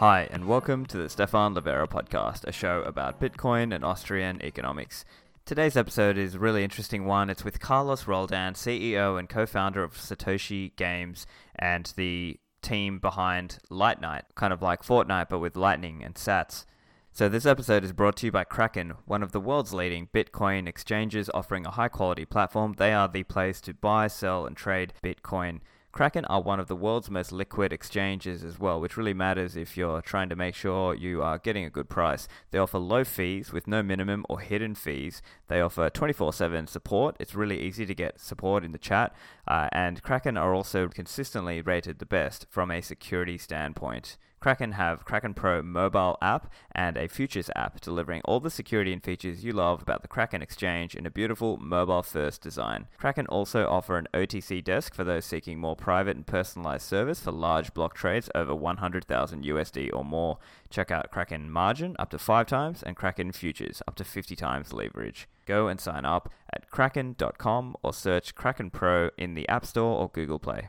Hi, and welcome to the Stephan Livera podcast, a show about Bitcoin and Austrian economics. Today's episode is a really interesting one. It's with Carlos Roldan, CEO and co founder of Satoshi Games and the team behind Lightnite, kind of like Fortnite but with Lightning and Sats. So, this episode is brought to you by Kraken, one of the world's leading Bitcoin exchanges offering a high quality platform. They are the place to buy, sell, and trade Bitcoin. Kraken are one of the world's most liquid exchanges as well, which really matters if you're trying to make sure you are getting a good price. They offer low fees with no minimum or hidden fees. They offer 24 7 support. It's really easy to get support in the chat. Uh, and Kraken are also consistently rated the best from a security standpoint. Kraken have Kraken Pro mobile app and a futures app delivering all the security and features you love about the Kraken exchange in a beautiful mobile first design. Kraken also offer an OTC desk for those seeking more private and personalized service for large block trades over 100,000 USD or more. Check out Kraken margin up to 5 times and Kraken futures up to 50 times leverage. Go and sign up at kraken.com or search Kraken Pro in the App Store or Google Play.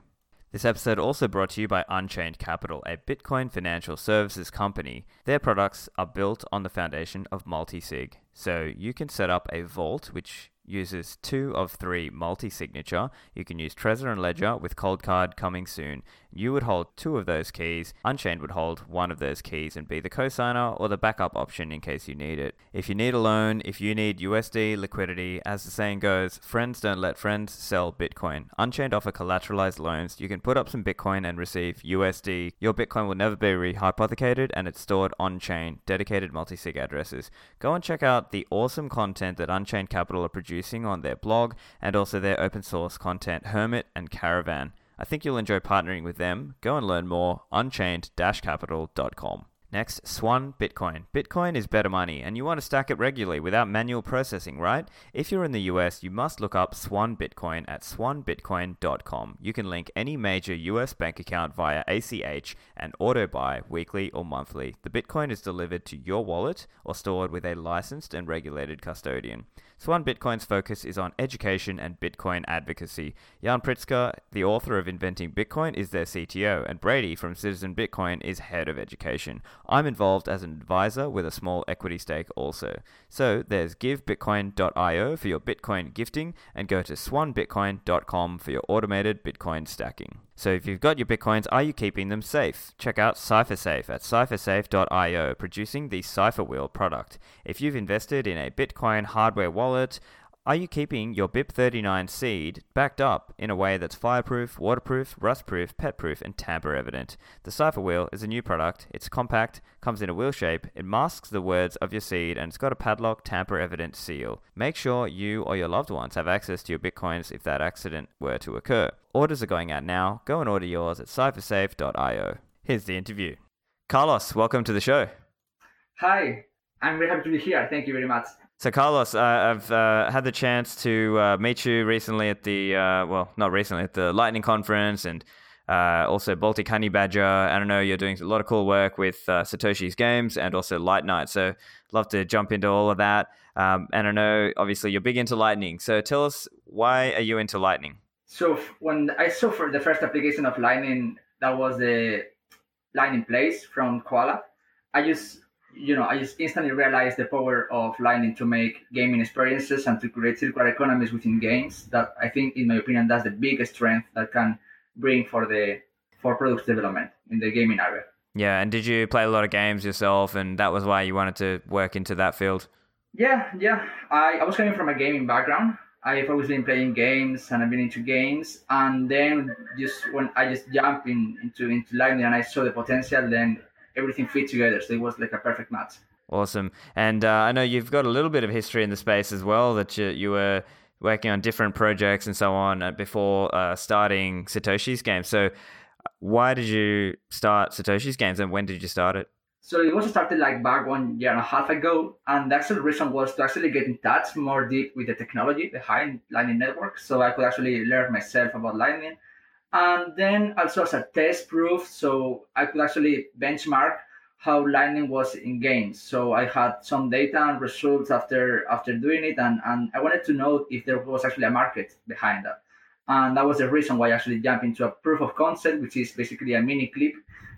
This episode also brought to you by Unchained Capital, a Bitcoin financial services company. Their products are built on the foundation of multi-sig. So you can set up a vault which uses two of three multi-signature. You can use Trezor and Ledger with Coldcard coming soon. You would hold two of those keys. Unchained would hold one of those keys and be the cosigner or the backup option in case you need it. If you need a loan, if you need USD liquidity, as the saying goes, friends don't let friends sell Bitcoin. Unchained offer collateralized loans. You can put up some Bitcoin and receive USD. Your Bitcoin will never be rehypothecated and it's stored on-chain, dedicated multi-sig addresses. Go and check out the awesome content that Unchained Capital are producing on their blog and also their open source content Hermit and Caravan. I think you'll enjoy partnering with them. Go and learn more unchained-capital.com. Next, Swan Bitcoin. Bitcoin is better money, and you want to stack it regularly without manual processing, right? If you're in the US, you must look up Swan Bitcoin at swanbitcoin.com. You can link any major US bank account via ACH and auto buy weekly or monthly. The Bitcoin is delivered to your wallet or stored with a licensed and regulated custodian. Swan Bitcoin's focus is on education and Bitcoin advocacy. Yan Pritzker, the author of Inventing Bitcoin, is their CTO, and Brady from Citizen Bitcoin is head of education. I'm involved as an advisor with a small equity stake also. So there's givebitcoin.io for your Bitcoin gifting, and go to swanbitcoin.com for your automated Bitcoin stacking. So if you've got your bitcoins, are you keeping them safe? Check out Cyphersafe at cyphersafe.io, producing the Cypher Wheel product. If you've invested in a Bitcoin hardware wallet, are you keeping your BIP39 seed backed up in a way that's fireproof, waterproof, rustproof, petproof, and tamper evident? The Cypher Wheel is a new product. It's compact, comes in a wheel shape, it masks the words of your seed, and it's got a padlock tamper evident seal. Make sure you or your loved ones have access to your bitcoins if that accident were to occur. Orders are going out now. Go and order yours at cyphersafe.io. Here's the interview. Carlos, welcome to the show. Hi, I'm very happy to be here. Thank you very much. So, Carlos, uh, I've uh, had the chance to uh, meet you recently at the, uh, well, not recently, at the Lightning Conference and uh, also Baltic Honey Badger. I don't know, you're doing a lot of cool work with uh, Satoshi's games and also Lightnite. So, love to jump into all of that. Um, and I know, obviously, you're big into Lightning. So, tell us, why are you into Lightning? So, when I saw for the first application of Lightning, that was the Lightning Place from Koala. I just you know, I just instantly realized the power of Lightning to make gaming experiences and to create circular economies within games. That I think, in my opinion, that's the biggest strength that can bring for the for product development in the gaming area. Yeah, and did you play a lot of games yourself, and that was why you wanted to work into that field? Yeah, yeah. I, I was coming from a gaming background. I've always been playing games and I've been into games. And then just when I just jumped in, into into Lightning and I saw the potential, then everything fit together. So it was like a perfect match. Awesome. And uh, I know you've got a little bit of history in the space as well, that you, you were working on different projects and so on uh, before uh, starting Satoshi's game. So why did you start Satoshi's games and when did you start it? So it was started like back one year and a half ago, and the actual reason was to actually get in touch more deep with the technology behind Lightning Network, so I could actually learn myself about Lightning and then also as a test proof so i could actually benchmark how lightning was in games so i had some data and results after after doing it and, and i wanted to know if there was actually a market behind that and that was the reason why i actually jumped into a proof of concept which is basically a mini clip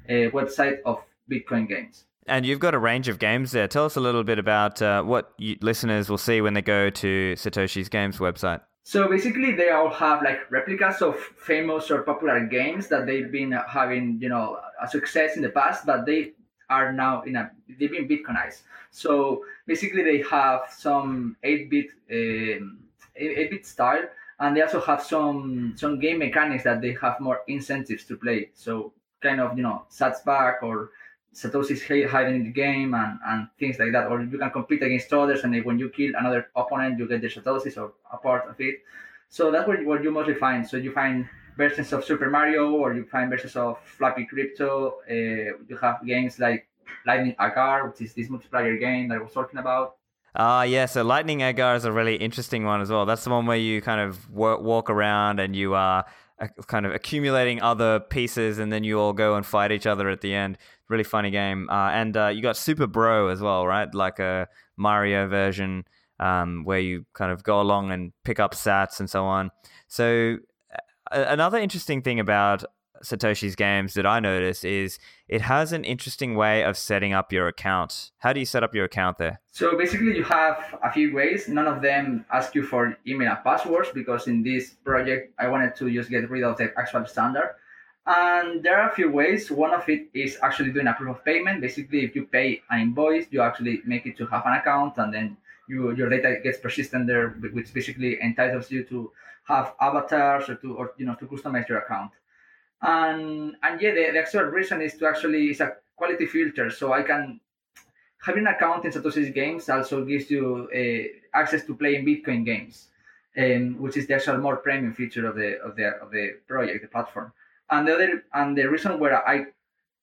a website of Bitcoin games. And you've got a range of games there. Tell us a little bit about uh, what you, listeners will see when they go to Satoshi's Games website. So basically, they all have like replicas of famous or popular games that they've been having, you know, a success in the past, but they are now in a they've been Bitcoinized. So basically, they have some 8-bit um, 8-bit style, and they also have some some game mechanics that they have more incentives to play. So kind of you know sats back or Satoshi's hiding in the game and, and things like that. Or you can compete against others, and when you kill another opponent, you get the Satoshis or a part of it. So that's what, what you mostly find. So you find versions of Super Mario, or you find versions of Flappy Crypto. Uh, you have games like Lightning Agar, which is this multiplayer game that I was talking about. Ah, uh, yeah. So Lightning Agar is a really interesting one as well. That's the one where you kind of walk, walk around and you are uh, kind of accumulating other pieces, and then you all go and fight each other at the end really funny game. Uh, and uh, you got Super Bro as well, right? Like a Mario version um, where you kind of go along and pick up sats and so on. So another interesting thing about Satoshi's games that I noticed is it has an interesting way of setting up your account. How do you set up your account there? So basically, you have a few ways. None of them ask you for email and passwords because in this project, I wanted to just get rid of the actual standard. And there are a few ways. One of it is actually doing a proof of payment. Basically, if you pay an invoice, you actually make it to have an account, and then you, your data gets persistent there, which basically entitles you to have avatars or to or you know to customize your account. And and yeah, the, the actual reason is to actually is a quality filter. So I can having an account in Satoshi's games also gives you uh, access to playing Bitcoin games, um, which is the actual more premium feature of the of the of the project, the platform. And the other and the reason where I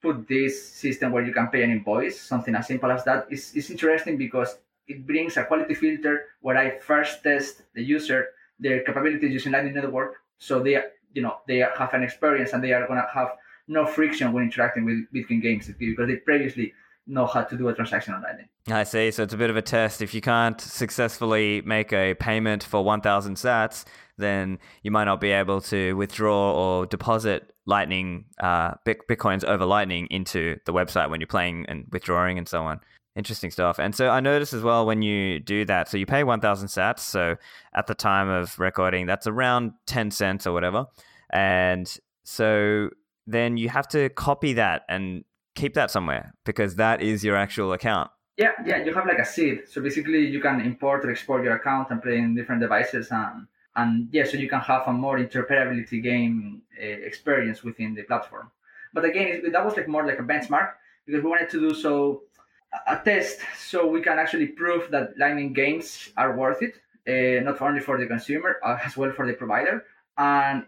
put this system where you can pay an invoice, something as simple as that, is, is interesting because it brings a quality filter where I first test the user their capabilities using Lightning Network, so they you know they have an experience and they are gonna have no friction when interacting with Bitcoin games because they previously know how to do a transaction on Lightning. I see. So it's a bit of a test. If you can't successfully make a payment for 1,000 sats, then you might not be able to withdraw or deposit Lightning uh, bitcoins over Lightning into the website when you're playing and withdrawing and so on. Interesting stuff. And so I noticed as well when you do that, so you pay 1,000 sats. So at the time of recording, that's around 10 cents or whatever. And so then you have to copy that and keep that somewhere because that is your actual account. Yeah, yeah, you have like a seed. So basically, you can import or export your account and play in different devices and and yeah, so you can have a more interoperability game uh, experience within the platform. But again, that was like more like a benchmark because we wanted to do so a test so we can actually prove that Lightning games are worth it, uh, not only for the consumer uh, as well for the provider. And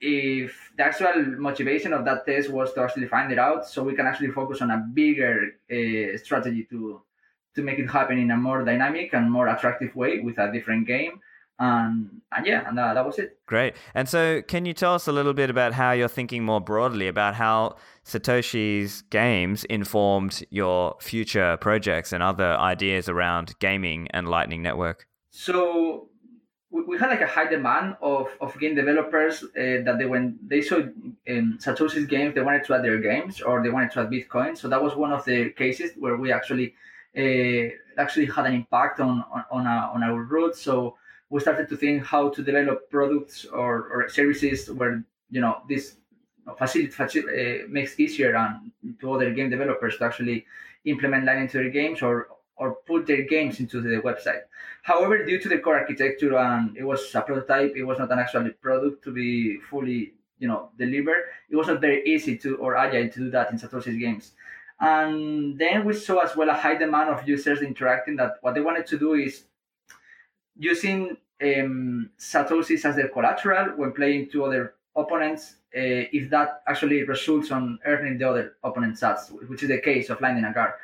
if the actual motivation of that test was to actually find it out, so we can actually focus on a bigger uh, strategy to to make it happen in a more dynamic and more attractive way with a different game and, and yeah, and uh, that was it. Great. And so, can you tell us a little bit about how you're thinking more broadly about how Satoshi's games informed your future projects and other ideas around gaming and Lightning Network? So, we had like a high demand of, of game developers uh, that they when they saw in Satoshi's games they wanted to add their games or they wanted to add Bitcoin. So that was one of the cases where we actually uh, actually had an impact on on, on, our, on our route. So we started to think how to develop products or, or services where you know this facility, uh, makes easier and to other game developers to actually implement Lightning into their games or or put their games into the website. However, due to the core architecture and it was a prototype, it was not an actual product to be fully you know delivered. It was not very easy to or agile to do that in Satoshi's games. And then we saw as well a high demand of users interacting that what they wanted to do is using um, Satoshis as their collateral when playing two other opponents, uh, if that actually results on earning the other opponent's sats, which is the case of Lightning Agar.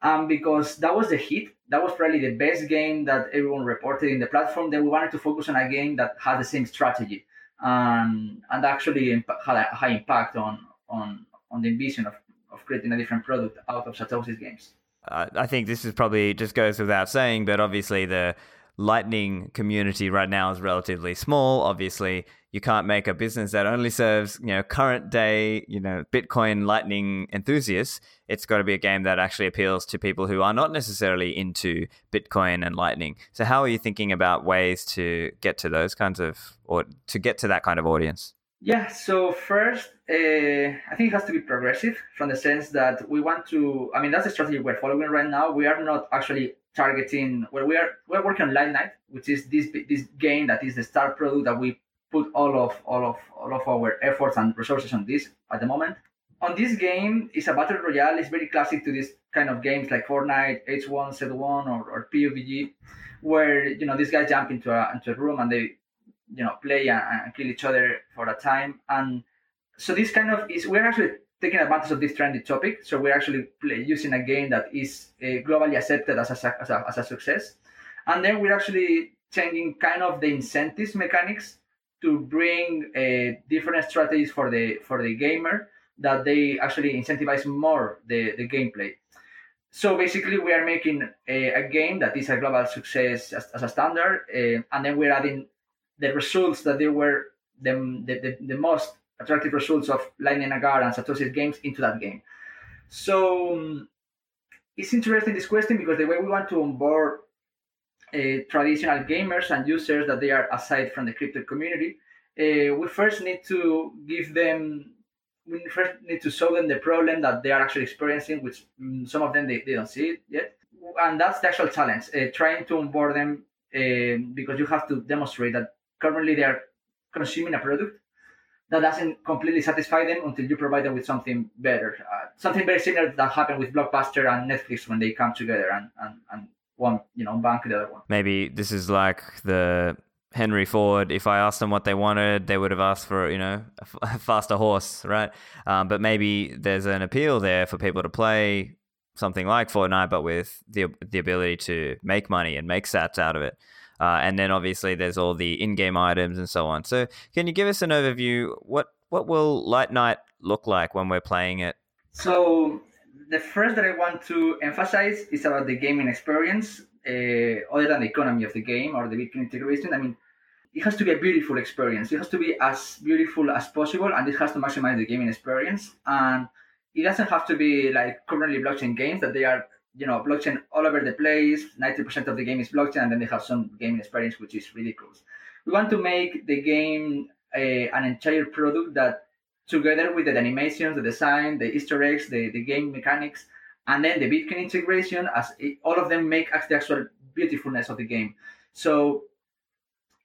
Um, because that was the hit, that was probably the best game that everyone reported in the platform. Then we wanted to focus on a game that had the same strategy and and actually imp- had a high impact on on on the vision of, of creating a different product out of Satoshi's games. I think this is probably just goes without saying, but obviously the Lightning community right now is relatively small. Obviously, you can't make a business that only serves you know current day you know Bitcoin Lightning enthusiasts. It's got to be a game that actually appeals to people who are not necessarily into Bitcoin and Lightning. So, how are you thinking about ways to get to those kinds of or to get to that kind of audience? Yeah, so first, uh, I think it has to be progressive from the sense that we want to. I mean, that's the strategy we're following right now. We are not actually targeting. Well, we are we're working on Lightnite, which is this this game that is the star product that we put all of all of all of our efforts and resources on this at the moment. On this game, it's a battle royale. It's very classic to this kind of games like Fortnite, H1Z1, or, or PUBG, where you know these guys jump into a into a room and they you know play and, and kill each other for a time and so this kind of is we're actually taking advantage of this trendy topic. So we're actually play, using a game that is uh, globally accepted as a, as, a, as a success. And then we're actually changing kind of the incentives mechanics to bring uh, different strategies for the for the gamer that they actually incentivize more the, the gameplay. So basically we are making a, a game that is a global success as, as a standard uh, and then we're adding the results that they were the, the, the, the most attractive results of Lightning Agar and Satoshi's games into that game. So um, it's interesting this question because the way we want to onboard uh, traditional gamers and users that they are aside from the crypto community, uh, we first need to give them, we first need to show them the problem that they are actually experiencing, which um, some of them they, they don't see it yet. And that's the actual challenge, uh, trying to onboard them uh, because you have to demonstrate that currently they are consuming a product that doesn't completely satisfy them until you provide them with something better. Uh, something very similar that happened with Blockbuster and Netflix when they come together and, and, and one, you know, bank the other one. Maybe this is like the Henry Ford. If I asked them what they wanted, they would have asked for, you know, a faster horse, right? Um, but maybe there's an appeal there for people to play something like Fortnite, but with the the ability to make money and make sats out of it. Uh, and then obviously there's all the in-game items and so on. So can you give us an overview? What what will Lightnite look like when we're playing it? So the first that I want to emphasize is about the gaming experience, uh, other than the economy of the game or the Bitcoin integration. I mean, it has to be a beautiful experience. It has to be as beautiful as possible, and it has to maximize the gaming experience. And it doesn't have to be like currently blockchain games that they are you know, blockchain all over the place. 90% of the game is blockchain, and then they have some gaming experience, which is ridiculous. We want to make the game a, an entire product that, together with the animations, the design, the Easter eggs, the, the game mechanics, and then the Bitcoin integration, as it, all of them make the actual beautifulness of the game. So,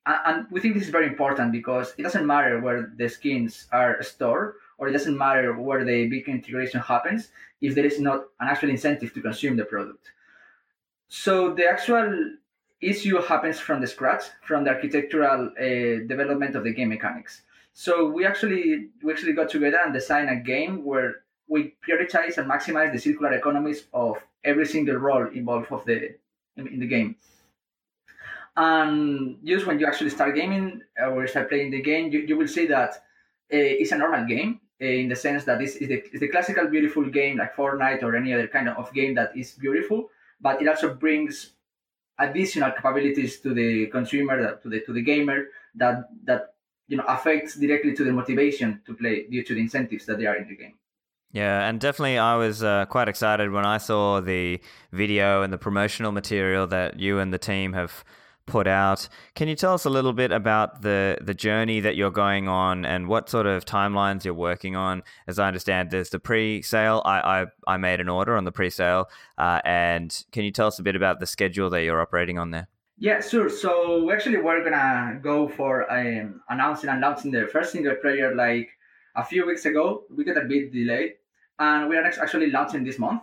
and we think this is very important because it doesn't matter where the skins are stored or it doesn't matter where the big integration happens if there is not an actual incentive to consume the product. So the actual issue happens from the scratch, from the architectural uh, development of the game mechanics. So we actually we actually got together and designed a game where we prioritize and maximize the circular economies of every single role involved of the in, in the game. And just when you actually start gaming or start playing the game, you, you will see that uh, it's a normal game. In the sense that this is the, it's the classical beautiful game like Fortnite or any other kind of game that is beautiful, but it also brings additional capabilities to the consumer, to the to the gamer that that you know affects directly to the motivation to play due to the incentives that they are in the game. Yeah, and definitely I was uh, quite excited when I saw the video and the promotional material that you and the team have put out. Can you tell us a little bit about the the journey that you're going on and what sort of timelines you're working on? As I understand, there's the pre-sale. I I, I made an order on the pre-sale, uh, and can you tell us a bit about the schedule that you're operating on there? Yeah, sure. So actually we're gonna go for um, announcing and launching the first single player like a few weeks ago. We got a bit delayed, and we are actually launching this month.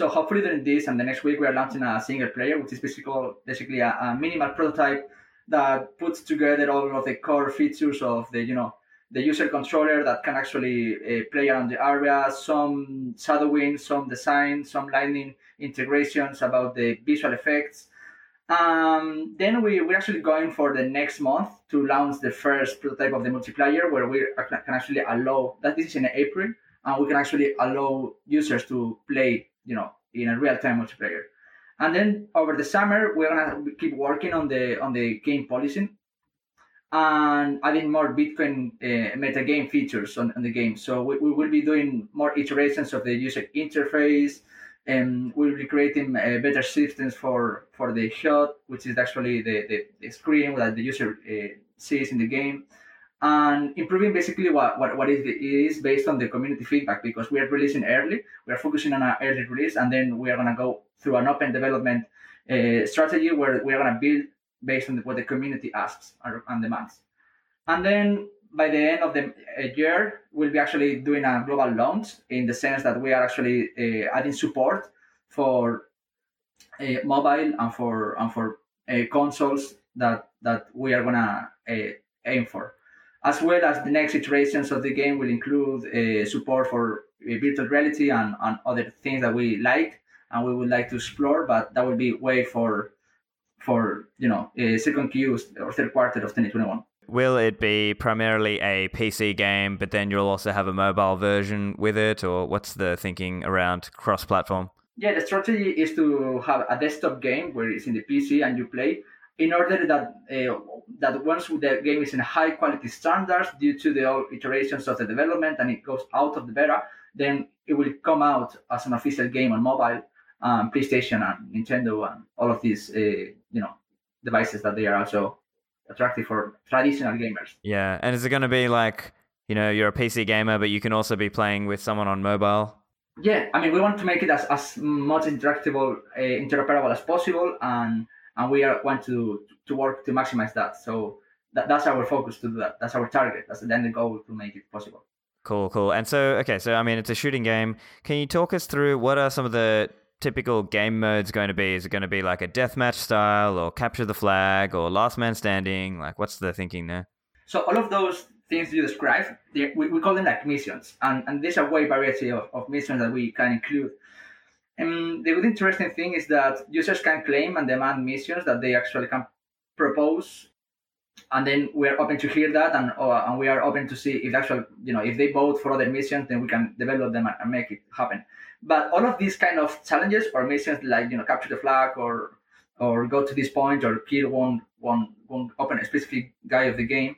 So hopefully during this and the next week, we are launching a single player, which is basically, basically a, a minimal prototype that puts together all of the core features of the, you know, the user controller that can actually uh, play around the area, some shadowing, some design, some lightning integrations about the visual effects. Um, then we, we're actually going for the next month to launch the first prototype of the multiplayer where we can actually allow, that this is in April, and we can actually allow users to play you know, in a real-time multiplayer. And then over the summer, we're gonna keep working on the on the game policing and adding more Bitcoin uh, metagame features on, on the game. So we, we, will be doing more iterations of the user interface, and we'll be creating uh, better systems for for the HUD, which is actually the, the, the screen that the user uh, sees in the game and improving basically what, what, what is, the, is based on the community feedback because we are releasing early we are focusing on an early release and then we are going to go through an open development uh, strategy where we are going to build based on what the community asks and demands. And then by the end of the uh, year we'll be actually doing a global launch in the sense that we are actually uh, adding support for uh, mobile and for and for uh, consoles that that we are gonna uh, aim for as well as the next iterations of the game will include uh, support for uh, virtual reality and, and other things that we like and we would like to explore but that will be way for for you know a second Q or third quarter of 2021 will it be primarily a pc game but then you'll also have a mobile version with it or what's the thinking around cross platform yeah the strategy is to have a desktop game where it's in the pc and you play in order that uh, that once the game is in high quality standards due to the iterations of the development and it goes out of the beta, then it will come out as an official game on mobile, um, PlayStation and Nintendo and all of these uh, you know devices that they are also attractive for traditional gamers. Yeah, and is it going to be like you know you're a PC gamer, but you can also be playing with someone on mobile? Yeah, I mean we want to make it as, as much interactable, uh, interoperable as possible, and and we are want to to work to maximize that. So that, that's our focus to do that. That's our target. That's then the goal to make it possible. Cool, cool. And so, okay, so I mean, it's a shooting game. Can you talk us through what are some of the typical game modes going to be? Is it going to be like a deathmatch style, or capture the flag, or last man standing? Like, what's the thinking there? So all of those things you described, we, we call them like missions, and and there's a wide variety of, of missions that we can include. And the good interesting thing is that users can claim and demand missions that they actually can propose, and then we're open to hear that, and uh, and we are open to see if actually you know if they vote for other missions, then we can develop them and make it happen. But all of these kind of challenges or missions, like you know capture the flag or or go to this point or kill one one one open specific guy of the game,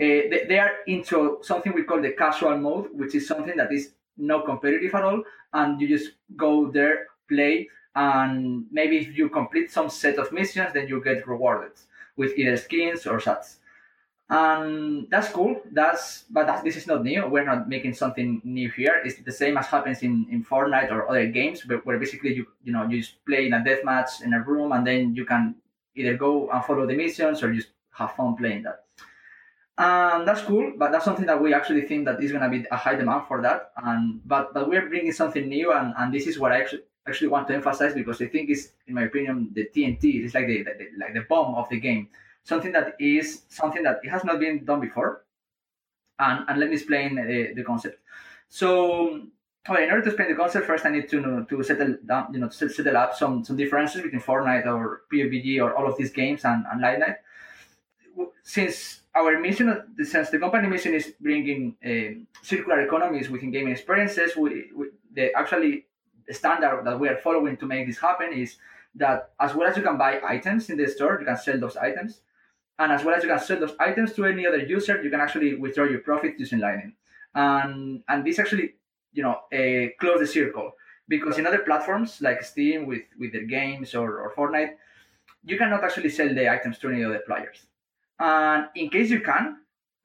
uh, they, they are into something we call the casual mode, which is something that is no competitive at all, and you just go there, play, and maybe if you complete some set of missions, then you get rewarded with either skins or sats. And that's cool. That's but that, this is not new. We're not making something new here. It's the same as happens in, in Fortnite or other games, where, where basically you you know you just play in a deathmatch in a room, and then you can either go and follow the missions or just have fun playing that and that's cool but that's something that we actually think that is going to be a high demand for that. And but but we're bringing something new and, and this is what i actually actually want to emphasize because i think is in my opinion the tnt is like the, the, like the bomb of the game. Something that is something that it has not been done before. And, and let me explain the, the concept. So well, in order to explain the concept, first I need to to settle down, you know, to settle up some some differences between Fortnite or PUBG or all of these games and, and Lightnite Since our mission, since the company mission is bringing uh, circular economies within gaming experiences, we, we, the actually the standard that we are following to make this happen is that as well as you can buy items in the store, you can sell those items, and as well as you can sell those items to any other user, you can actually withdraw your profit using Lightning, and and this actually you know uh, close the circle. Because in other platforms like Steam with with their games or, or Fortnite, you cannot actually sell the items to any other players and in case you can,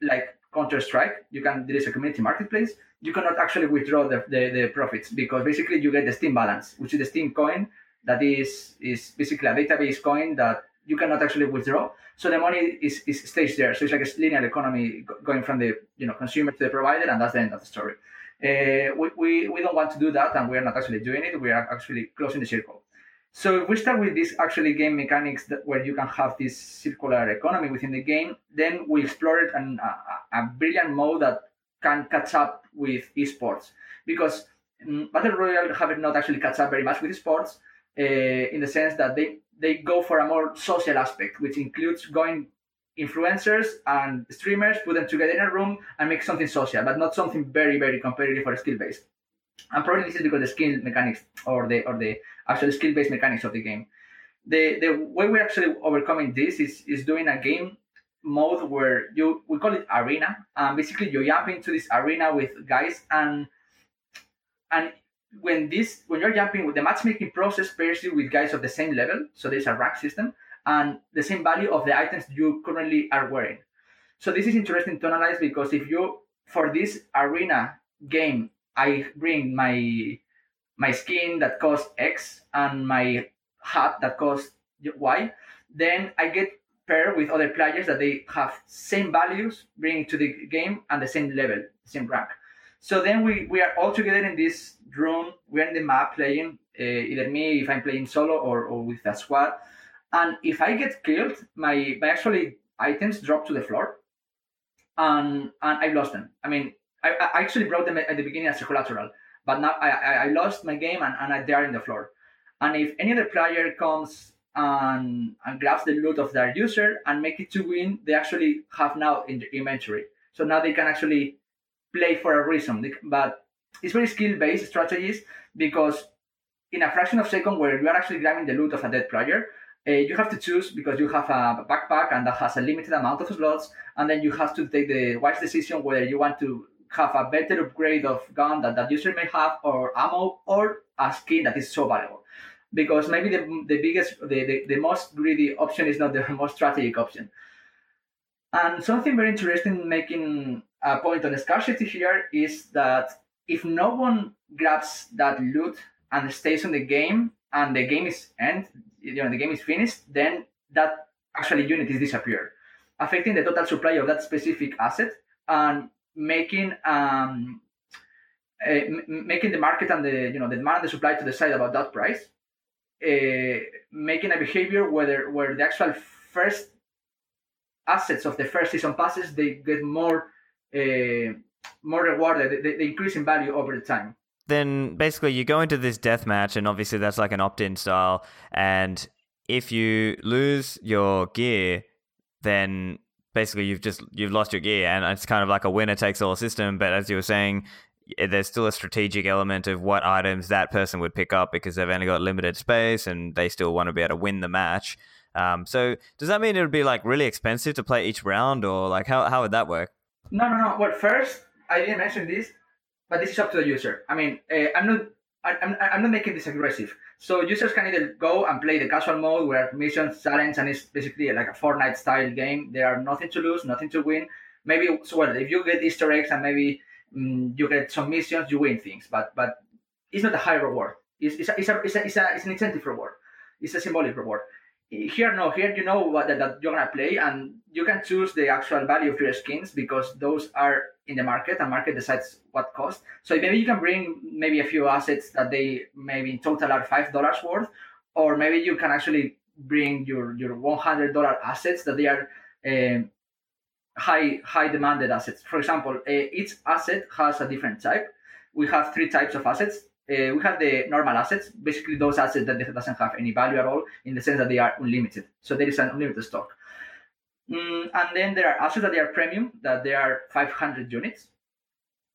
like Counter Strike, you can there is a community marketplace. You cannot actually withdraw the, the, the, profits because basically you get the Steam balance, which is the Steam coin that is is basically a database coin that you cannot actually withdraw. So the money is, is stays there. So it's like a linear economy going from the you know consumer to the provider, and that's the end of the story. Uh, we, we, we don't want to do that, and we are not actually doing it. We are actually closing the circle. So if we start with this actually game mechanics that, where you can have this circular economy within the game, then we explored an, a, a brilliant mode that can catch up with esports because um, Battle Royale have not actually catch up very much with esports uh, in the sense that they, they go for a more social aspect, which includes going influencers and streamers, put them together in a room and make something social, but not something very, very competitive or skill based. And probably this is because the skill mechanics or the or the actual skill based mechanics of the game. The the way we're actually overcoming this is is doing a game mode where you we call it arena. And basically you jump into this arena with guys and and when this when you're jumping with the matchmaking process pairs you with guys of the same level. So there's a rank system and the same value of the items you currently are wearing. So this is interesting to analyze because if you for this arena game i bring my my skin that costs x and my hat that costs y then i get paired with other players that they have same values bringing to the game and the same level same rank so then we, we are all together in this room. We're in the map playing, uh, either me if I'm playing solo or, or with a squad. And if I get killed, my, my actually items drop to the floor, and and I've lost them. I mean, I, I actually brought them at the beginning as a collateral, but now I, I, lost my game and, and they are in the floor. And if any other player comes and, and grabs the loot of their user and make it to win, they actually have now in the inventory. So now they can actually play for a reason. But it's very skill based strategies because in a fraction of a second where you are actually grabbing the loot of a dead player, uh, you have to choose because you have a backpack and that has a limited amount of slots, and then you have to take the wise decision whether you want to have a better upgrade of gun that that user may have, or ammo, or a skin that is so valuable. Because maybe the, the biggest, the, the, the most greedy option is not the most strategic option. And something very interesting making a point on scarcity here is that if no one grabs that loot and stays on the game and the game is end, you know, the game is finished, then that actually unit is disappear, affecting the total supply of that specific asset and making um, uh, making the market and the you know the demand and the supply to decide about that price, uh, making a behavior where where the actual first assets of the first season passes they get more uh, more rewarded. They, they increase in value over the time. Then basically, you go into this death match, and obviously that's like an opt-in style. And if you lose your gear, then basically you've just you've lost your gear, and it's kind of like a winner takes all system. But as you were saying, there's still a strategic element of what items that person would pick up because they've only got limited space, and they still want to be able to win the match. Um, so does that mean it would be like really expensive to play each round, or like how how would that work? No, no, no. Well, first, I didn't mention this, but this is up to the user. I mean, uh, I'm not. I, I'm, I'm not making this aggressive. So users can either go and play the casual mode where missions, challenge, and it's basically like a Fortnite style game. There are nothing to lose, nothing to win. Maybe so well if you get Easter eggs and maybe um, you get some missions, you win things. But but it's not a high reward. It's, it's, a, it's, a, it's, a, it's, a, it's an incentive reward. It's a symbolic reward here no here you know what that, that, you're gonna play and you can choose the actual value of your skins because those are in the market and market decides what cost. So maybe you can bring maybe a few assets that they maybe in total are five dollars worth or maybe you can actually bring your your 100 dollar assets that they are um, high high demanded assets. For example uh, each asset has a different type. We have three types of assets. Uh, we have the normal assets, basically those assets that doesn't have any value at all in the sense that they are unlimited. So there is an unlimited stock. Mm, and then there are assets that they are premium, that they are 500 units.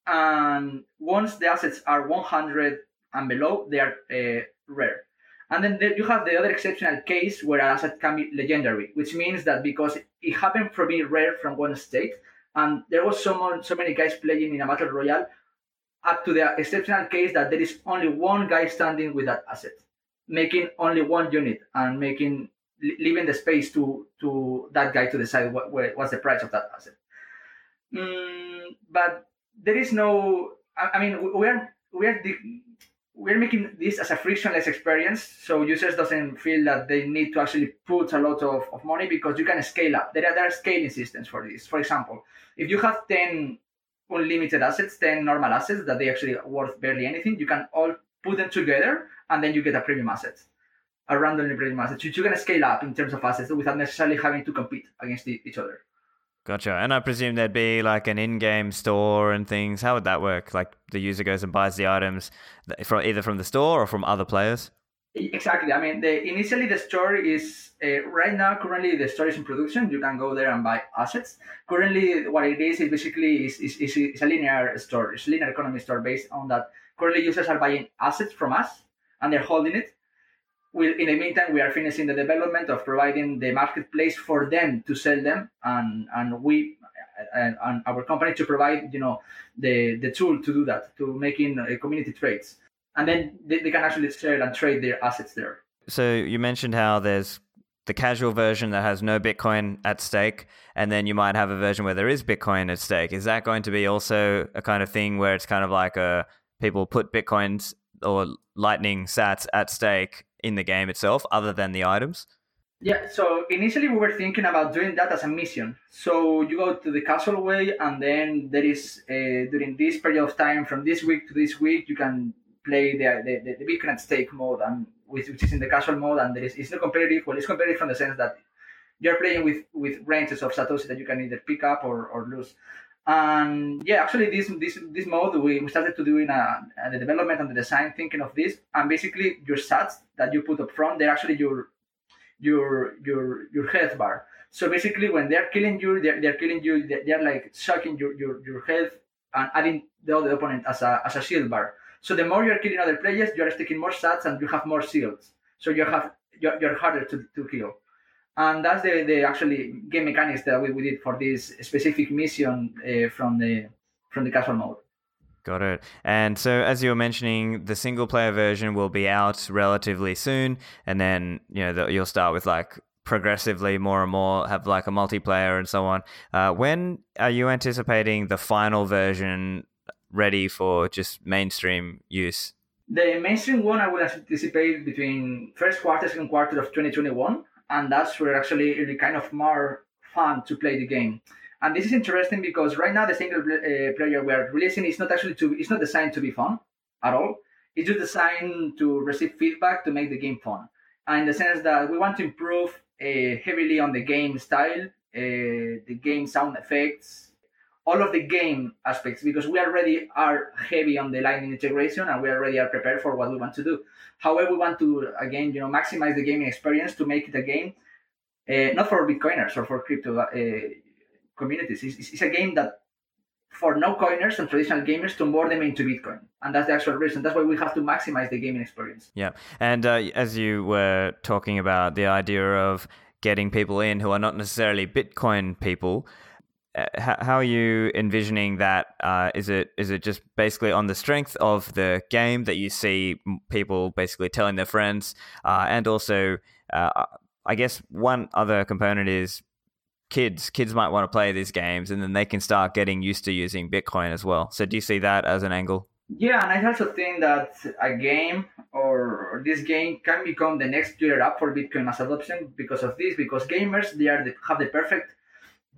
And once the assets are 100 and below, they are uh, rare. And then you have the other exceptional case where an asset can be legendary, which means that because it happened from being rare from one state, and there was someone, so many guys playing in a battle royale up to the exceptional case that there is only one guy standing with that asset, making only one unit and making leaving the space to to that guy to decide what what's the price of that asset. Mm, but there is no. I, I mean, we are we are we're making this as a frictionless experience so users doesn't feel that they need to actually put a lot of, of money because you can scale up there are, there are scaling systems for this for example if you have 10 unlimited assets, 10 normal assets that they actually worth barely anything. You can all put them together and then you get a premium asset, a randomly premium asset, which you can scale up in terms of assets without necessarily having to compete against each other. Gotcha. And I presume there'd be like an in-game store and things. How would that work? Like the user goes and buys the items from either from the store or from other players? Exactly. I mean, the, initially the store is uh, right now. Currently, the store is in production. You can go there and buy assets. Currently, what it is is basically is, is, is, is a linear store. It's a linear economy store based on that. currently users are buying assets from us and they're holding it. We, in the meantime, we are finishing the development of providing the marketplace for them to sell them, and and we and, and our company to provide you know the the tool to do that to making uh, community trades, and then they, they can actually sell and trade their assets there. So you mentioned how there's the casual version that has no Bitcoin at stake, and then you might have a version where there is Bitcoin at stake. Is that going to be also a kind of thing where it's kind of like a people put Bitcoins or Lightning Sats at stake in the game itself, other than the items? Yeah, so initially we were thinking about doing that as a mission. So you go to the casual way, and then there is uh, during this period of time, from this week to this week, you can play the the, the Bitcoin at stake mode, and which, which is in the casual mode, and there is it's not competitive. Well, it's competitive from the sense that you're playing with with ranges of satoshi that you can either pick up or, or lose. And yeah, actually, this this this mode we we started to do in a, a, the development and the design, thinking of this, and basically your sats that you put up front, they're actually your your your your health bar. So basically, when they're killing you, they're, they're killing you. They're, they're like sucking your, your your health and adding the other opponent as a as a shield bar. So the more you're killing other players, you're taking more stats and you have more shields. So you have you're, you're harder to, to kill and that's the, the actually game mechanics that we, we did for this specific mission uh, from the from the casual mode. Got it. And so, as you were mentioning, the single player version will be out relatively soon, and then you know the, you'll start with like progressively more and more have like a multiplayer and so on. Uh, when are you anticipating the final version ready for just mainstream use? The mainstream one I would anticipate between first quarter, second quarter of 2021 and that's where actually it's kind of more fun to play the game. And this is interesting because right now the single uh, player we are releasing is not actually to it's not designed to be fun at all. It's just designed to receive feedback to make the game fun. And in the sense that we want to improve uh, heavily on the game style, uh, the game sound effects, all of the game aspects because we already are heavy on the lightning integration and we already are prepared for what we want to do however we want to again you know maximize the gaming experience to make it a game uh, not for bitcoiners or for crypto uh, communities. It's, it's, a game that for no coiners and traditional gamers to more them into bitcoin. And that's the actual reason. That's why we have to maximize the gaming experience. Yeah. And uh, as you were talking about the idea of getting people in who are not necessarily bitcoin people how are you envisioning that? Uh, is it is it just basically on the strength of the game that you see people basically telling their friends, uh, and also uh, I guess one other component is kids. Kids might want to play these games, and then they can start getting used to using Bitcoin as well. So do you see that as an angle? Yeah, and I also think that a game or this game can become the next Twitter app for Bitcoin mass adoption because of this. Because gamers they are the, have the perfect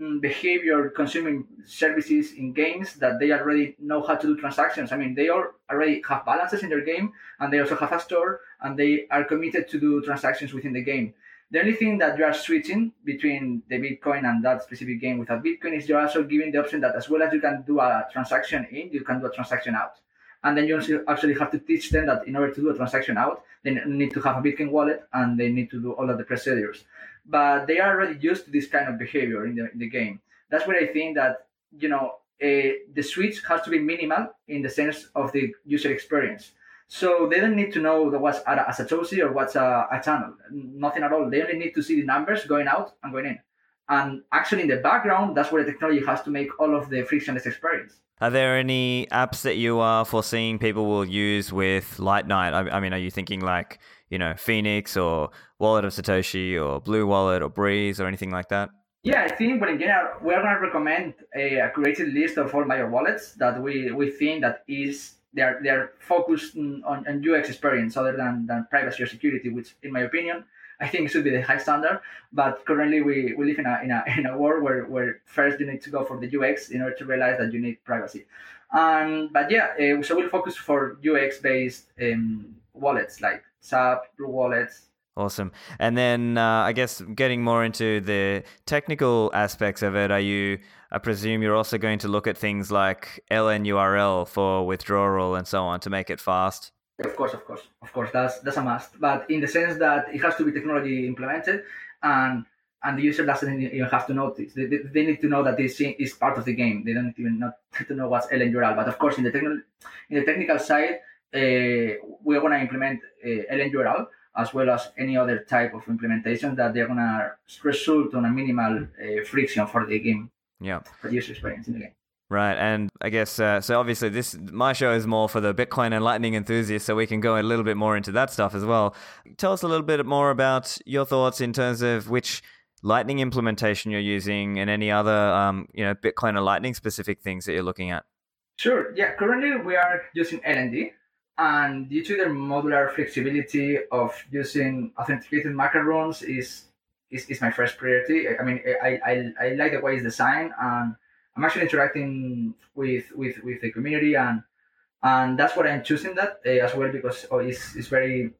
Mm, behavior consuming services in games that they already know how to do transactions. I mean, they all already have balances in their game and they also have a store and they are committed to do transactions within the game. The only thing that you are switching between the Bitcoin and that specific game with a Bitcoin is you're also giving the option that as well as you can do a transaction in, you can do a transaction out. And then you actually have to teach them that in order to do a transaction out, they need to have a Bitcoin wallet and they need to do all of the procedures but they are already used to this kind of behavior in the, in the game. That's where I think that you know uh, the switch has to be minimal in the sense of the user experience. So they don't need to know what's a, a Satoshi or what's a, a channel. Nothing at all. They only need to see the numbers going out and going in. And actually, in the background, that's where the technology has to make all of the frictionless experience. Are there any apps that you are foreseeing people will use with Lightning? I, I mean, are you thinking like you know, Phoenix or Wallet of Satoshi or Blue Wallet or Breeze or anything like that? Yeah, I think, but in general, we're going to recommend a, a curated list of all major wallets that we, we think that is they're they're focused on, on UX experience other than, than privacy or security, which, in my opinion, I think it should be the high standard. But currently, we, we live in a, in a in a world where, where first you need to go for the UX in order to realize that you need privacy. Um, but yeah, uh, so we'll focus for UX based um, wallets like Zap, Blue Wallets. Awesome. And then uh, I guess getting more into the technical aspects of it, are you? I presume you're also going to look at things like LNURL for withdrawal and so on to make it fast. Of course, of course, of course. That's that's a must. But in the sense that it has to be technology implemented, and and the user doesn't even have to notice. They, they, they need to know that this is part of the game. They don't even not to know what's LNURL. But of course, in the technical in the technical side, uh, we're going to implement uh, LNURL as well as any other type of implementation that they're going to result on a minimal uh, friction for the game. Yeah. For the user experience in the game. Right, and I guess uh, so. Obviously, this my show is more for the Bitcoin and Lightning enthusiasts, so we can go a little bit more into that stuff as well. Tell us a little bit more about your thoughts in terms of which Lightning implementation you're using, and any other, um, you know, Bitcoin or Lightning specific things that you're looking at. Sure. Yeah. Currently, we are using LND, and due to the modular flexibility of using authenticated macaroons, is is, is my first priority. I mean, I, I, I like the way it's designed and I'm actually interacting with with with the community and and that's what I'm choosing that uh, as well because oh, it's it's very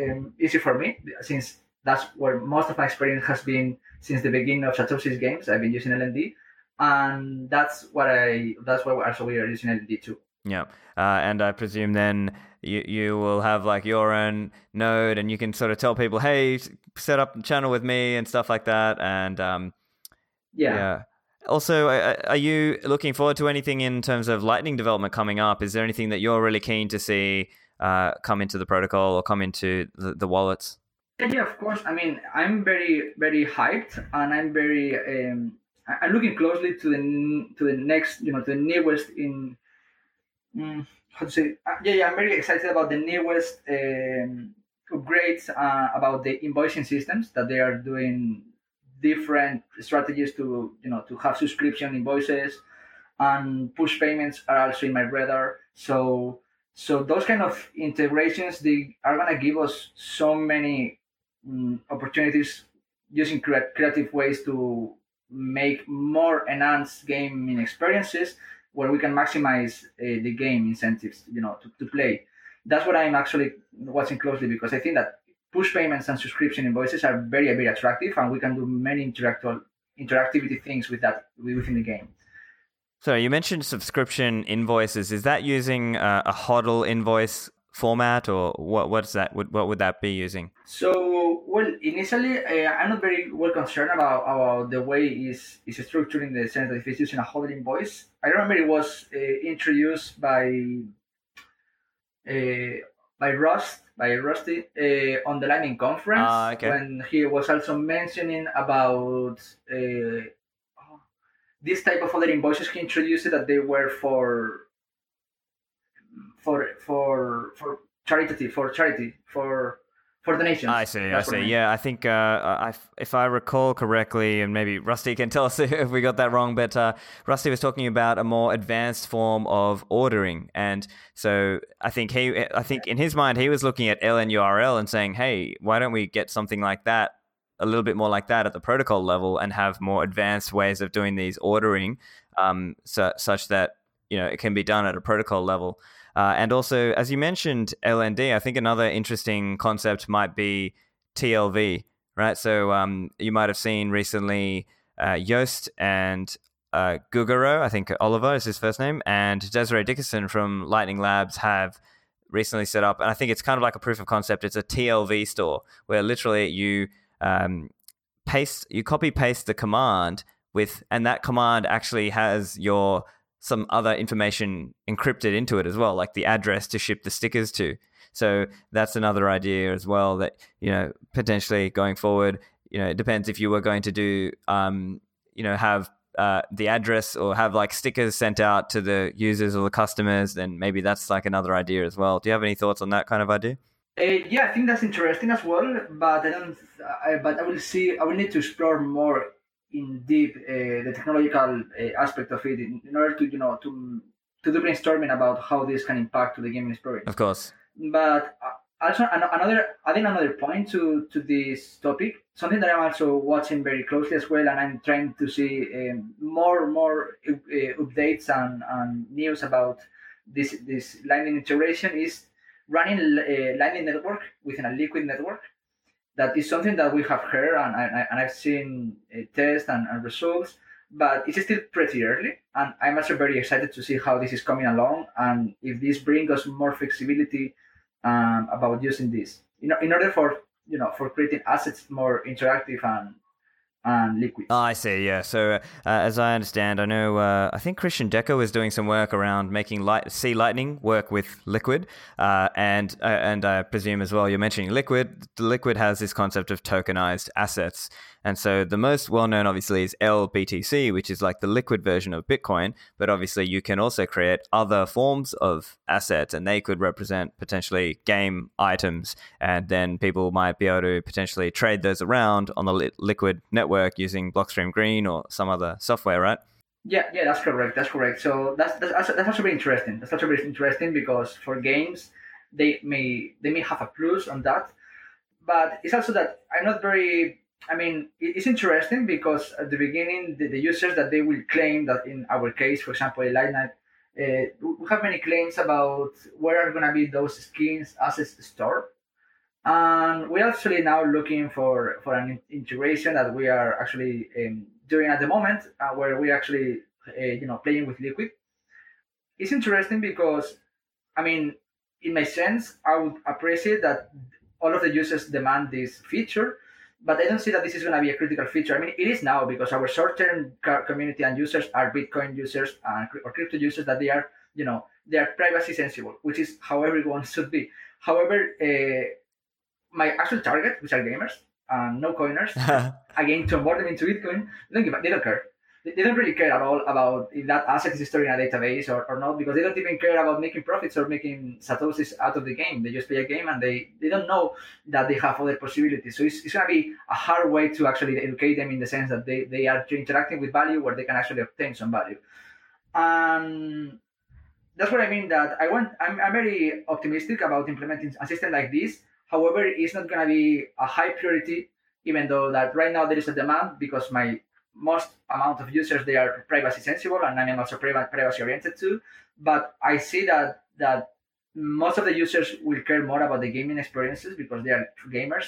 um, easy for me since that's where most of my experience has been since the beginning of Satoshi's games. I've been using LND, and that's what I that's why also we are using LND too. Yeah, uh, and I presume then you you will have like your own node, and you can sort of tell people, hey, set up a channel with me and stuff like that, and um, yeah. yeah. Also, are you looking forward to anything in terms of Lightning development coming up? Is there anything that you're really keen to see uh, come into the protocol or come into the, the wallets? Yeah, of course. I mean, I'm very, very hyped, and I'm very, um, I'm looking closely to the to the next, you know, to the newest in, um, how to say? Uh, yeah, yeah. I'm very excited about the newest um, upgrades uh, about the invoicing systems that they are doing different strategies to you know to have subscription invoices and push payments are also in my radar. So so those kind of integrations they are going to give us so many um, opportunities using cre- creative ways to make more enhanced gaming experiences where we can maximize uh, the game incentives you know to, to play. That's what i'm actually watching closely because i think that push payments and subscription invoices are very, very attractive, and we can do many interactive interactivity things with that within the game. So you mentioned subscription invoices. Is that using a, a HODL invoice format, or what? What's that? What, what would that be using? So, well, initially, uh, I'm not very well concerned about, about the way is is structured in the sense that if it's using a HODL invoice. I remember it was uh, introduced by uh, by Rust by Rusty uh, on the Lightning conference uh, okay. when he was also mentioning about uh, this type of other invoices he introduced that they were for for for for charity for charity for for the nation. I see. That's I see. Yeah, I think uh, I, if I recall correctly, and maybe Rusty can tell us if we got that wrong, but uh, Rusty was talking about a more advanced form of ordering, and so I think he, I think in his mind, he was looking at LNURL and saying, "Hey, why don't we get something like that?" A little bit more like that at the protocol level, and have more advanced ways of doing these ordering, um, so, such that you know it can be done at a protocol level. Uh, and also, as you mentioned, LND, I think another interesting concept might be TLV, right? So um, you might have seen recently uh, Joost and uh, Guggero, I think Oliver is his first name, and Desiree Dickerson from Lightning Labs have recently set up, and I think it's kind of like a proof of concept. It's a TLV store where literally you um, paste, you copy paste the command with, and that command actually has your some other information encrypted into it as well, like the address to ship the stickers to. So that's another idea as well that you know potentially going forward. You know, it depends if you were going to do, um, you know, have uh, the address or have like stickers sent out to the users or the customers, then maybe that's like another idea as well. Do you have any thoughts on that kind of idea? Uh, yeah, I think that's interesting as well. But I don't. I, but I will see. I will need to explore more in deep uh, the technological uh, aspect of it in, in, order to you know to to do brainstorming about how this can impact to the gaming experience. Of course. But uh, also another adding another point to to this topic, something that I'm also watching very closely as well, and I'm trying to see um, more more uh, updates and, and news about this this Lightning integration is running a uh, Lightning network within a Liquid network that is something that we have heard and, and, and I've seen uh, tests and, and, results, but it's still pretty early. And I'm also very excited to see how this is coming along and if this brings us more flexibility um, about using this. You know, in order for you know for creating assets more interactive and and Liquid. Oh, I see. Yeah. So uh, as I understand, I know. Uh, I think Christian Decker is doing some work around making light C Lightning work with Liquid, uh, and uh, and I presume as well. You're mentioning Liquid. The liquid has this concept of tokenized assets, and so the most well known, obviously, is LBTC, which is like the liquid version of Bitcoin. But obviously, you can also create other forms of assets, and they could represent potentially game items, and then people might be able to potentially trade those around on the li- Liquid network using Blockstream Green or some other software, right? Yeah, yeah, that's correct. That's correct. So that's that's, that's actually interesting. That's actually very interesting because for games, they may they may have a plus on that, but it's also that I'm not very I mean, it's interesting because at the beginning, the, the, users that they will claim that in our case, for example, Lightning, uh, we have many claims about where are going to be those skins assets stored. And we're actually now looking for, for an integration that we are actually um, doing at the moment, uh, where we're actually, uh, you know, playing with Liquid. It's interesting because, I mean, in my sense, I would appreciate that all of the users demand this feature but I don't see that this is going to be a critical feature. I mean, it is now because our short-term community and users are Bitcoin users and, or crypto users that they are, you know, they are privacy sensible, which is how everyone should be. However, uh, my actual target, which are gamers and no coiners, again, to onboard them into Bitcoin, they don't give, they don't care they don't really care at all about if that asset is stored in a database or, or not because they don't even care about making profits or making satoshis out of the game. They just play a game and they, they don't know that they have other possibilities. So it's, it's going to be a hard way to actually educate them in the sense that they, they are interacting with value where they can actually obtain some value. And that's what I mean that I want, I'm, I'm very optimistic about implementing a system like this. However, it's not going to be a high priority, even though that right now there is a demand because my most amount of users they are privacy sensible and I'm also privacy oriented too. But I see that that most of the users will care more about the gaming experiences because they are gamers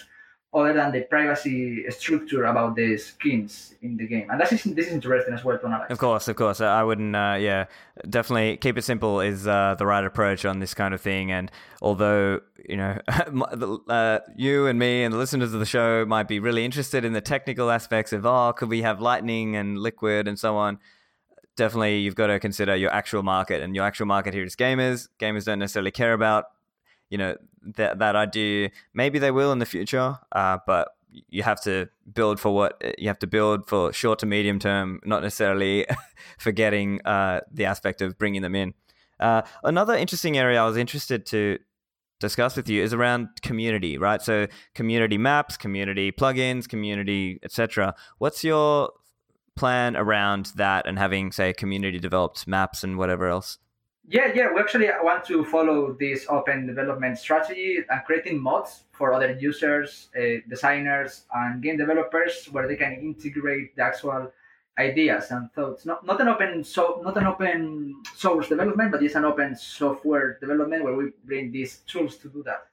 other than the privacy structure about the skins in the game. And that is this is interesting as well to analyze. Of course, of course. I wouldn't. Uh, yeah, definitely keep it simple is uh, the right approach on this kind of thing. And although you know, uh, you and me and the listeners of the show might be really interested in the technical aspects of oh, could we have lightning and liquid and so on. Definitely, you've got to consider your actual market, and your actual market here is gamers. Gamers don't necessarily care about you know that that idea maybe they will in the future uh, but you have to build for what you have to build for short to medium term not necessarily forgetting uh, the aspect of bringing them in. Uh, another interesting area i was interested to discuss with you is around community right? So community maps community plugins community etc what's your plan around that and having say community developed maps and whatever else yeah, yeah, we actually want to follow this open development strategy and creating mods for other users, uh, designers, and game developers where they can integrate the actual ideas and thoughts. Not, not an open so not an open source development, but it's an open software development where we bring these tools to do that.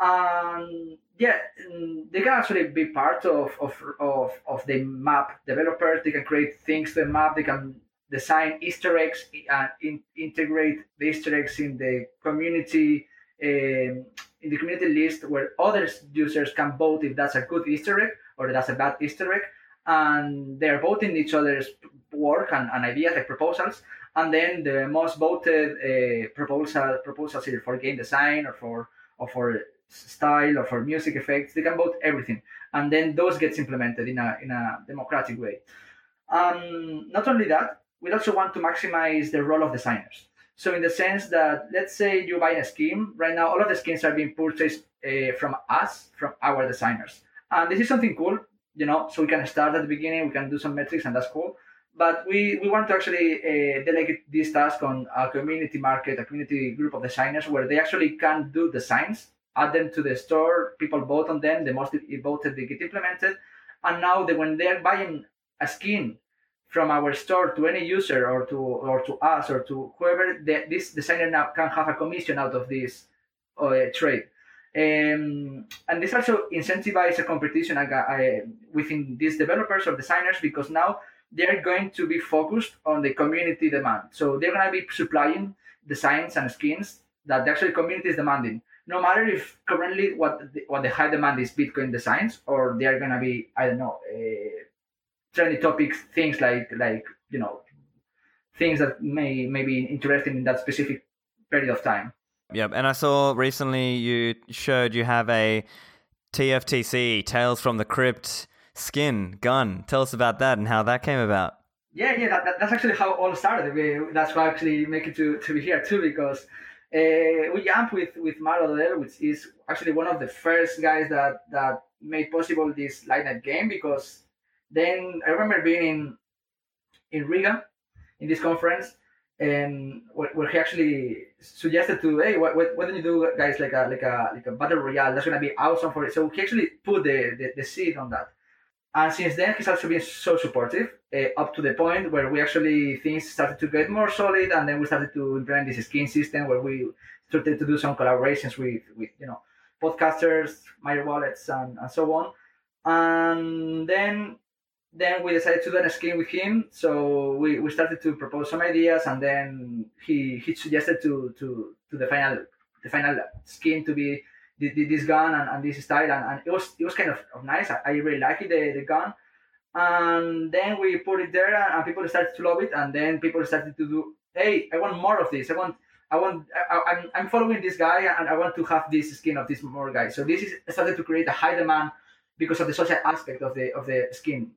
And yeah, mm, they can actually be part of, of, of, of the map developers. They can create things to the map. They can design Easter eggs and in, integrate the Easter eggs in the community um, in the community list where other users can vote if that's a good Easter egg or that's a bad Easter egg, and they're voting each other's work and, and ideas like proposals, and then the most voted uh, proposal proposals either for game design or for or for style or for music effects they can vote everything. And then those gets implemented in a in a democratic way. Um, not only that we also want to maximize the role of designers. So in the sense that, let's say you buy a skin, right now all of the skins are being purchased uh, from us, from our designers. And this is something cool, you know, so we can start at the beginning, we can do some metrics and that's cool. But we, we want to actually uh, delegate this task on a community market, a community group of designers where they actually can do designs, add them to the store, people vote on them, the most voted they get implemented. And now that when they're buying a skin from our store to any user or to or to us or to whoever the, this designer now can have a commission out of this uh, trade. Um, and this also incentivizes a competition uh, within these developers or designers because now they're going to be focused on the community demand. So they're going to be supplying designs and skins that the actual community is demanding. No matter if currently what the, what the high demand is Bitcoin designs or they are going to be I don't know uh, trendy topics, things like like you know things that may may be interesting in that specific period of time. Yep, and I saw recently you showed you have a TFTC Tales from the Crypt skin gun. Tell us about that and how that came about. Yeah, yeah, that, that, that's actually how it all started. We, that's why I actually make it to, to be here too because uh, we jumped with with Mario which is actually one of the first guys that that made possible this Lightnite game because then I remember being in in Riga in this conference and where, he actually suggested to hey what, what, what don't you do guys like a like a like a battle royale that's gonna be awesome for it so he actually put the, the, the seed on that. And since then he's also been so supportive uh, up to the point where we actually things started to get more solid and then we started to implement this skin system where we started to do some collaborations with with you know podcasters my wallets and, and so on. And then then we decided to do a skin with him. So we, we started to propose some ideas, and then he he suggested to to to the final the final skin to be this gun and, and this style, and, and, it was it was kind of, of nice. I, I really liked it, the, the gun. And then we put it there, and people started to love it. And then people started to do, hey, I want more of this. I want I want I, I'm, I'm following this guy, and I want to have this skin of this more guy. So this is started to create a high demand because of the social aspect of the of the skin,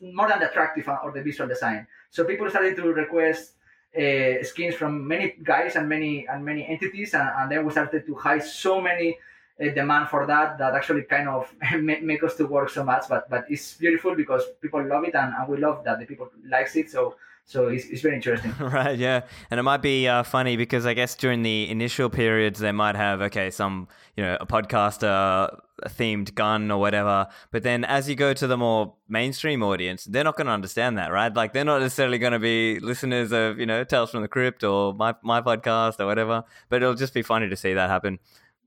more than the attractive or the visual design. So people started to request uh, skins from many guys and many and many entities, and, and then we started to hide so many uh, demand for that that actually kind of make us to work so much. But but it's beautiful because people love it, and, and we love that the people likes it. So so it's, it's very interesting. right, yeah. And it might be uh, funny because I guess during the initial periods, they might have, okay, some, you know, a podcaster themed gun or whatever. But then as you go to the more mainstream audience, they're not going to understand that, right? Like they're not necessarily going to be listeners of, you know, Tales from the Crypt or my, my podcast or whatever. But it'll just be funny to see that happen.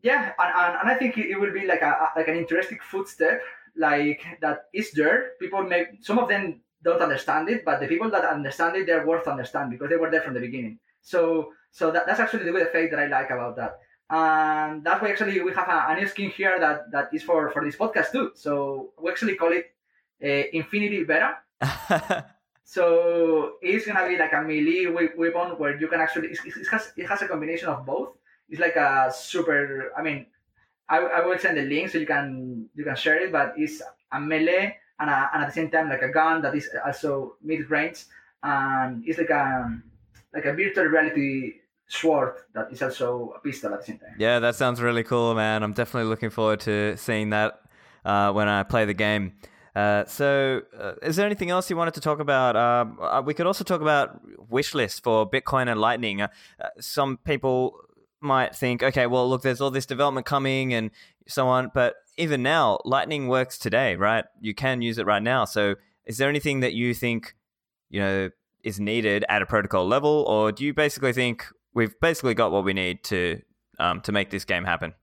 Yeah, and, and, and I think it will be like a like an interesting footstep, like that is there. People make some of them don't understand it, but the people that understand it, they're worth understand because they were there from the beginning. So so that, that's actually the good effect that I like about that. And that's why actually we have a, a new skin here that, that is for, for this podcast too. So we actually call it uh, Infinity Vera. so it's gonna be like a melee weapon where you can actually it, it, has it has a combination of both. It's like a super. I mean, I, I will send the link so you can you can share it, but it's a melee and, a, and at the same time like a gun that is also mid range and it's like a like a virtual reality sword that is also a pistol at the same time. Yeah, that sounds really cool, man. I'm definitely looking forward to seeing that uh, when I play the game. Uh, so, uh, is there anything else you wanted to talk about? Um, uh, we could also talk about wish list for Bitcoin and Lightning. Uh, uh, some people might think, okay, well, look, there's all this development coming and so on, but even now, Lightning works today, right? You can use it right now. So, is there anything that you think, you know, is needed at a protocol level, or do you basically think we've basically got what we need to um, to make this game happen?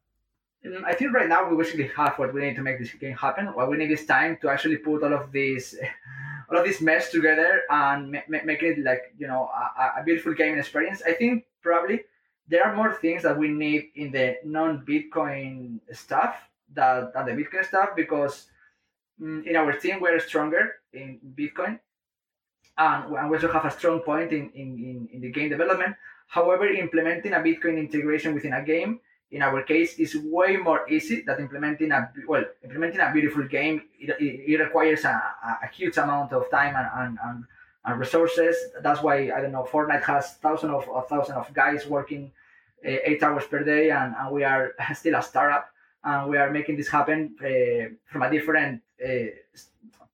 I think right now we basically have what we need to make this game happen. What we need is time to actually put all of these, all of this mesh together and ma- make it like you know a, a beautiful gaming experience. I think probably there are more things that we need in the non-Bitcoin stuff than the Bitcoin stuff because mm, in our team we're stronger in Bitcoin and, we also have a strong point in, in, in, in the game development. However, implementing a Bitcoin integration within a game, in our case, is way more easy than implementing a well, implementing a beautiful game. It, it, it requires a, a, huge amount of time and, and, and, and, resources. That's why I don't know. Fortnite has thousands of thousands of guys working uh, eight hours per day, and, and we are still a startup and we are making this happen uh, from a different uh,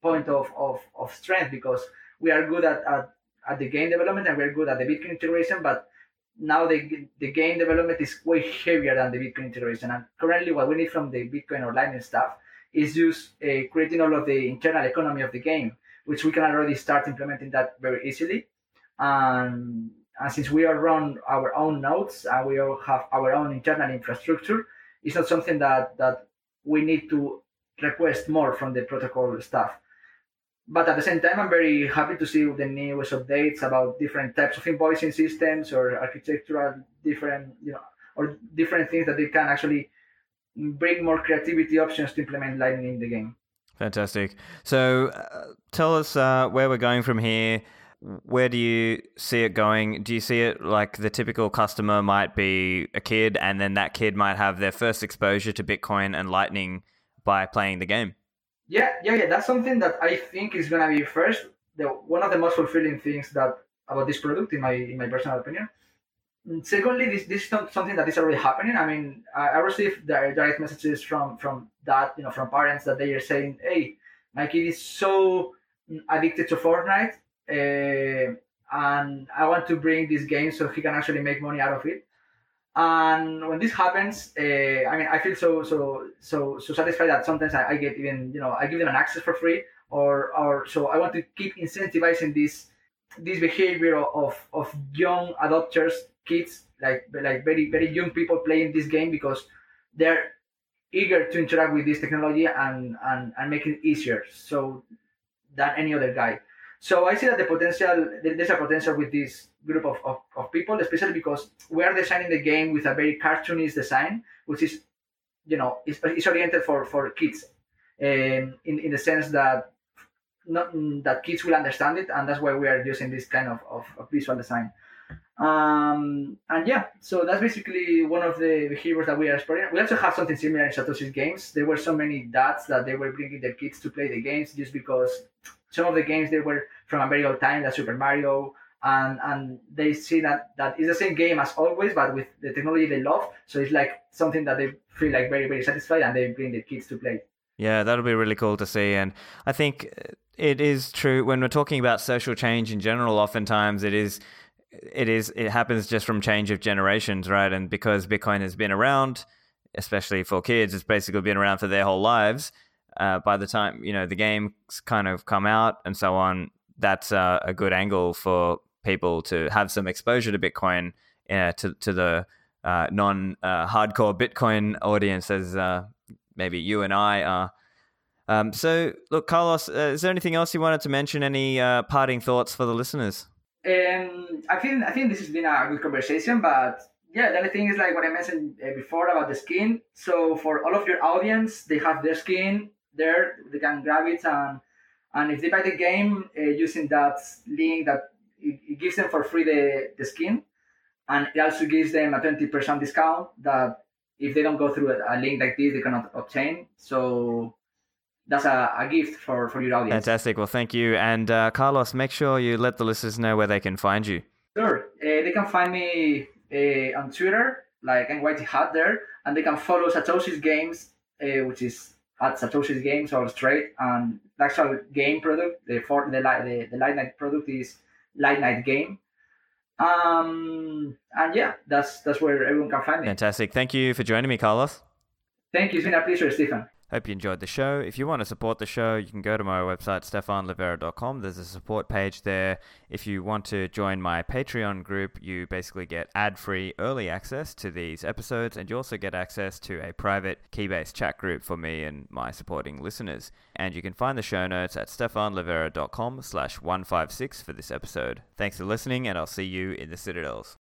point of, of, of strength because we are good at, at, at the game development and we're good at the Bitcoin integration, but now the, the game development is way heavier than the Bitcoin integration. And currently, what we need from the Bitcoin or Lightning stuff is just uh, creating all of the internal economy of the game, which we can already start implementing that very easily. And, and since we are run our own nodes and we all have our own internal infrastructure, it's not something that that we need to request more from the protocol staff. But at the same time, I'm very happy to see the newest updates about different types of invoicing systems or architectural different, you know, or different things that they can actually bring more creativity options to implement Lightning in the game. Fantastic. So, uh, tell us uh, where we're going from here. Where do you see it going? Do you see it like the typical customer might be a kid, and then that kid might have their first exposure to Bitcoin and Lightning by playing the game? Yeah, yeah, yeah. That's something that I think is gonna be first the one of the most fulfilling things that about this product, in my in my personal opinion. Secondly, this, this is something that is already happening. I mean, I, I received direct messages from from that you know from parents that they are saying, "Hey, my kid is so addicted to Fortnite, uh, and I want to bring this game so he can actually make money out of it." And when this happens, uh, I mean, I feel so so so so satisfied that sometimes I, I get even you know I give them an access for free, or or so I want to keep incentivizing this this behavior of of young adopters kids, like like very very young people playing this game because they're eager to interact with this technology and and, and make it easier so than any other guy. So I see that the potential there's a potential with this group of, of, of people, especially because we are designing the game with a very cartoonist design, which is you know is, is oriented for for kids, um, in in the sense that not that kids will understand it, and that's why we are using this kind of, of, of visual design. Um, and yeah, so that's basically one of the behaviors that we are exploring. We also have something similar in Satoshi's games. There were so many dads that they were bringing their kids to play the games just because some of the games they were from a very old time, like Super Mario, and and they see that that is the same game as always, but with the technology they love. So it's like something that they feel like very very satisfied, and they bring their kids to play. Yeah, that'll be really cool to see, and I think it is true when we're talking about social change in general. Oftentimes, it is it is it happens just from change of generations, right? And because Bitcoin has been around, especially for kids, it's basically been around for their whole lives. Uh, by the time you know the games kind of come out and so on, that's uh, a good angle for people to have some exposure to Bitcoin uh, to to the uh, non uh, hardcore Bitcoin audience, as uh, maybe you and I are. Um, so, look, Carlos, is there anything else you wanted to mention? Any parting thoughts for the listeners? Um, I think I think this has been a good conversation, but yeah, the only thing is like what I mentioned before about the skin. So for all of your audience, they have their skin there. They can grab it and and if they buy the game uh, using that link, that it, it, gives them for free the the skin, and it also gives them a twenty percent discount that if they don't go through a, a link like this, they cannot obtain. So that's a, a gift for, for your audience. Fantastic. Well, thank you. And uh, Carlos, make sure you let the listeners know where they can find you. Sure. Uh, they can find me uh, on Twitter, like NYT Hat there, and they can follow Satoshi's Games, uh, which is at Satoshi's Games all straight. And the actual game product, the for the the, the Lightnite product is Lightnite Game. Um, and yeah, that's that's where everyone can find me. Fantastic. Thank you for joining me, Carlos. Thank you. It's been a pleasure, Stephen. Hope you enjoyed the show. If you want to support the show, you can go to my website, stephanlivera.com. There's a support page there. If you want to join my Patreon group, you basically get ad free early access to these episodes, and you also get access to a private Keybase chat group for me and my supporting listeners. And you can find the show notes at stephanlivera.com slash 156 for this episode. Thanks for listening, and I'll see you in the Citadels.